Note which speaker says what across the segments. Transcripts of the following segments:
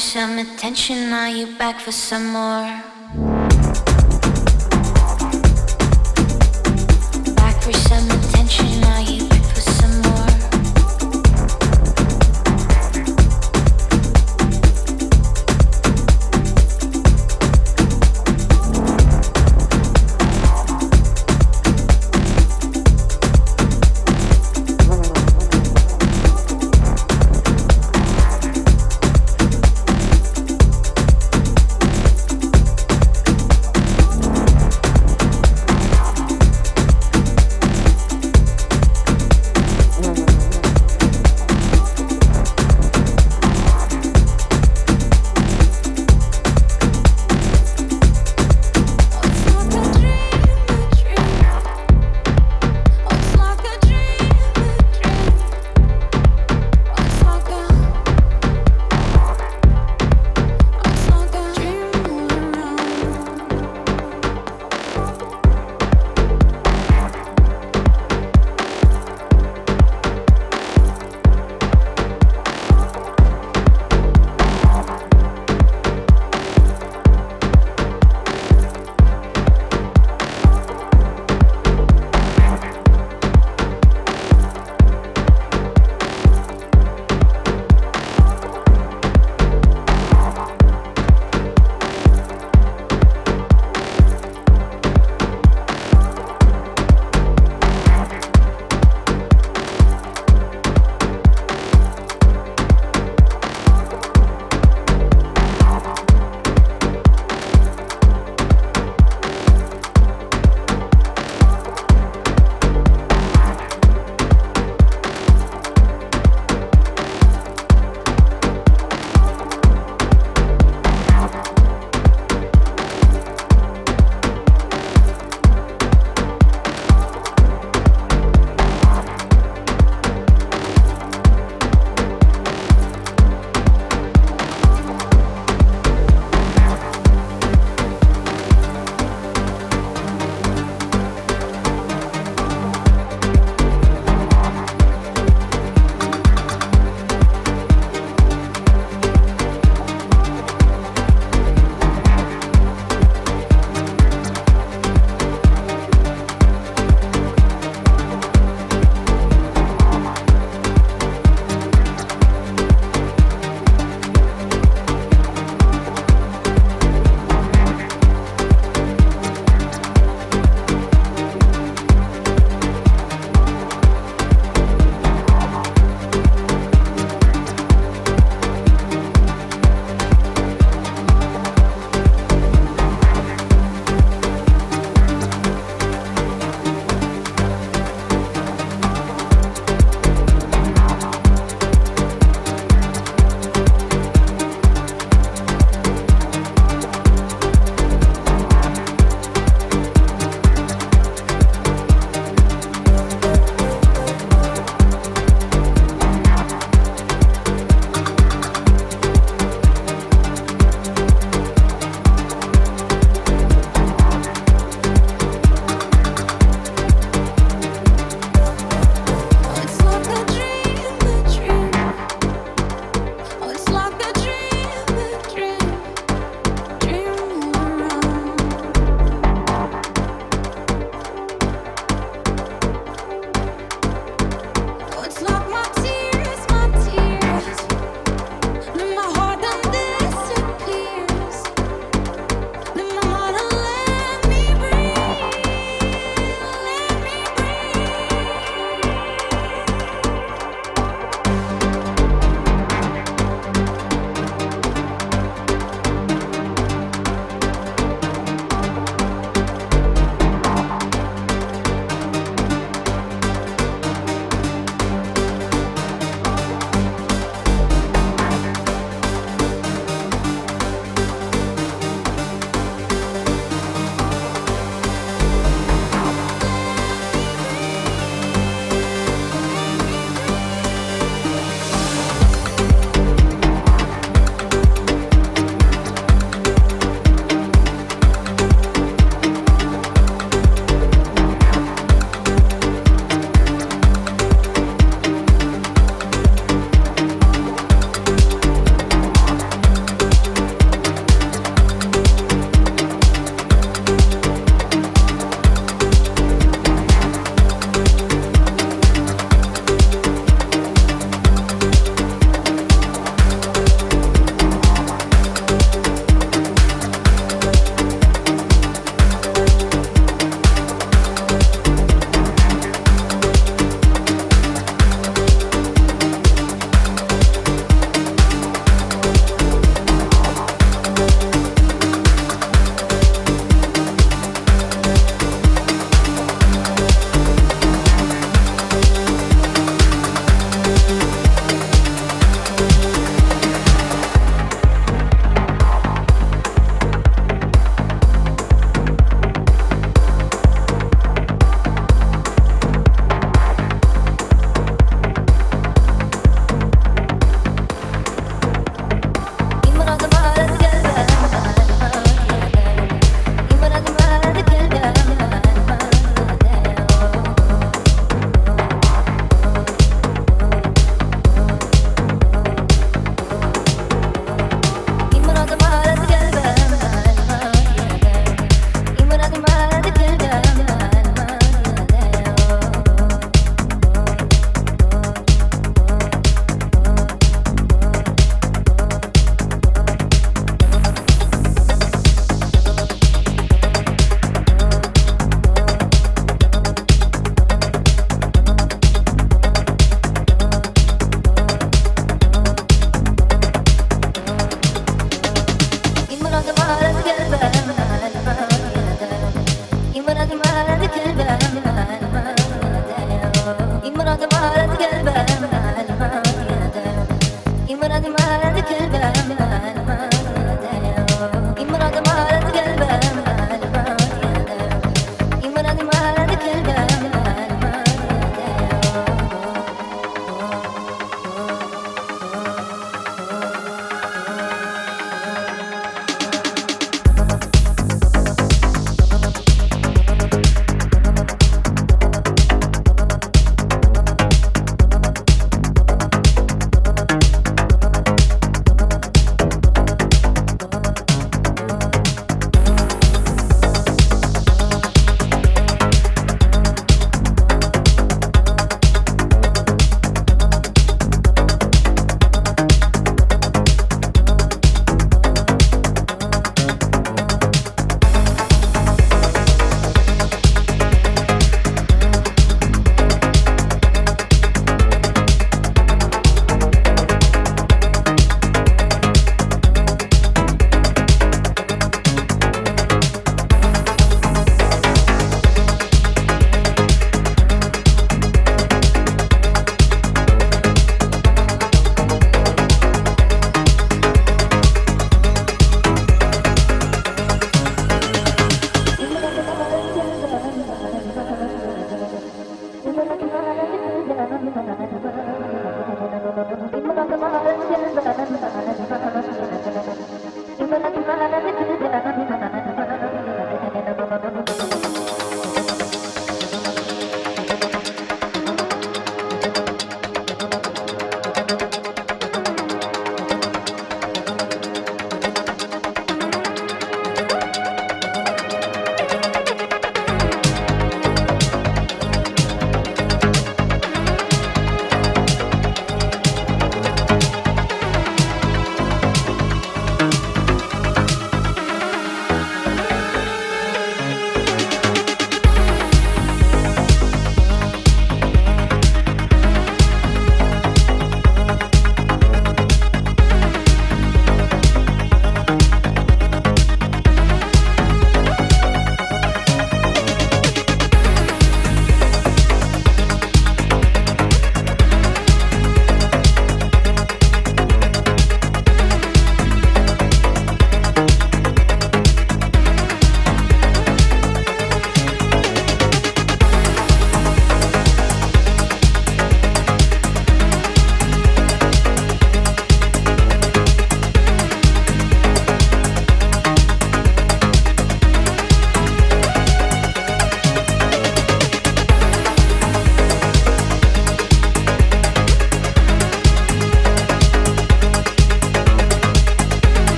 Speaker 1: some attention, are you back for some more?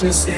Speaker 2: Just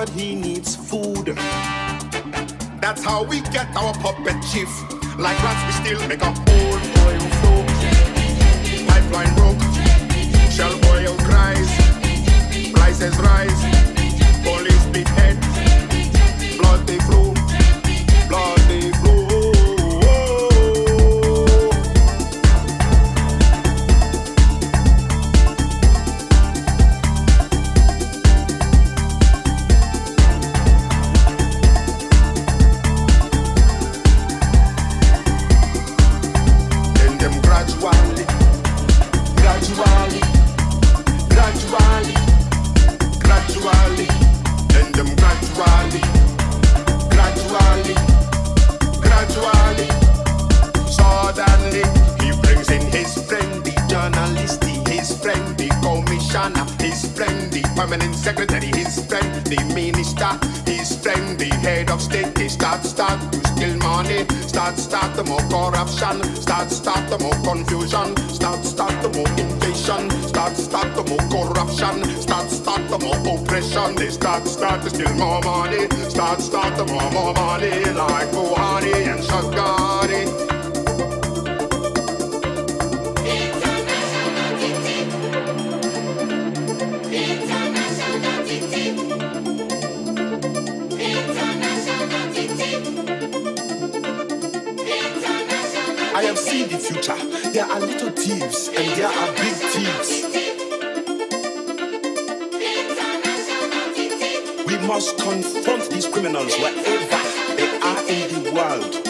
Speaker 3: but he needs food.
Speaker 2: That's how we get our puppet chief. Like rats, we still make a corruption. Start, start the more confusion. Start, start the more invasion. Start, start the more corruption. Start, start the more oppression. They start, start to steal more money. Start, start the more, more money. Like Buhari and Shagari. future. There are little thieves and there are big thieves. We must confront these criminals wherever they are in the world.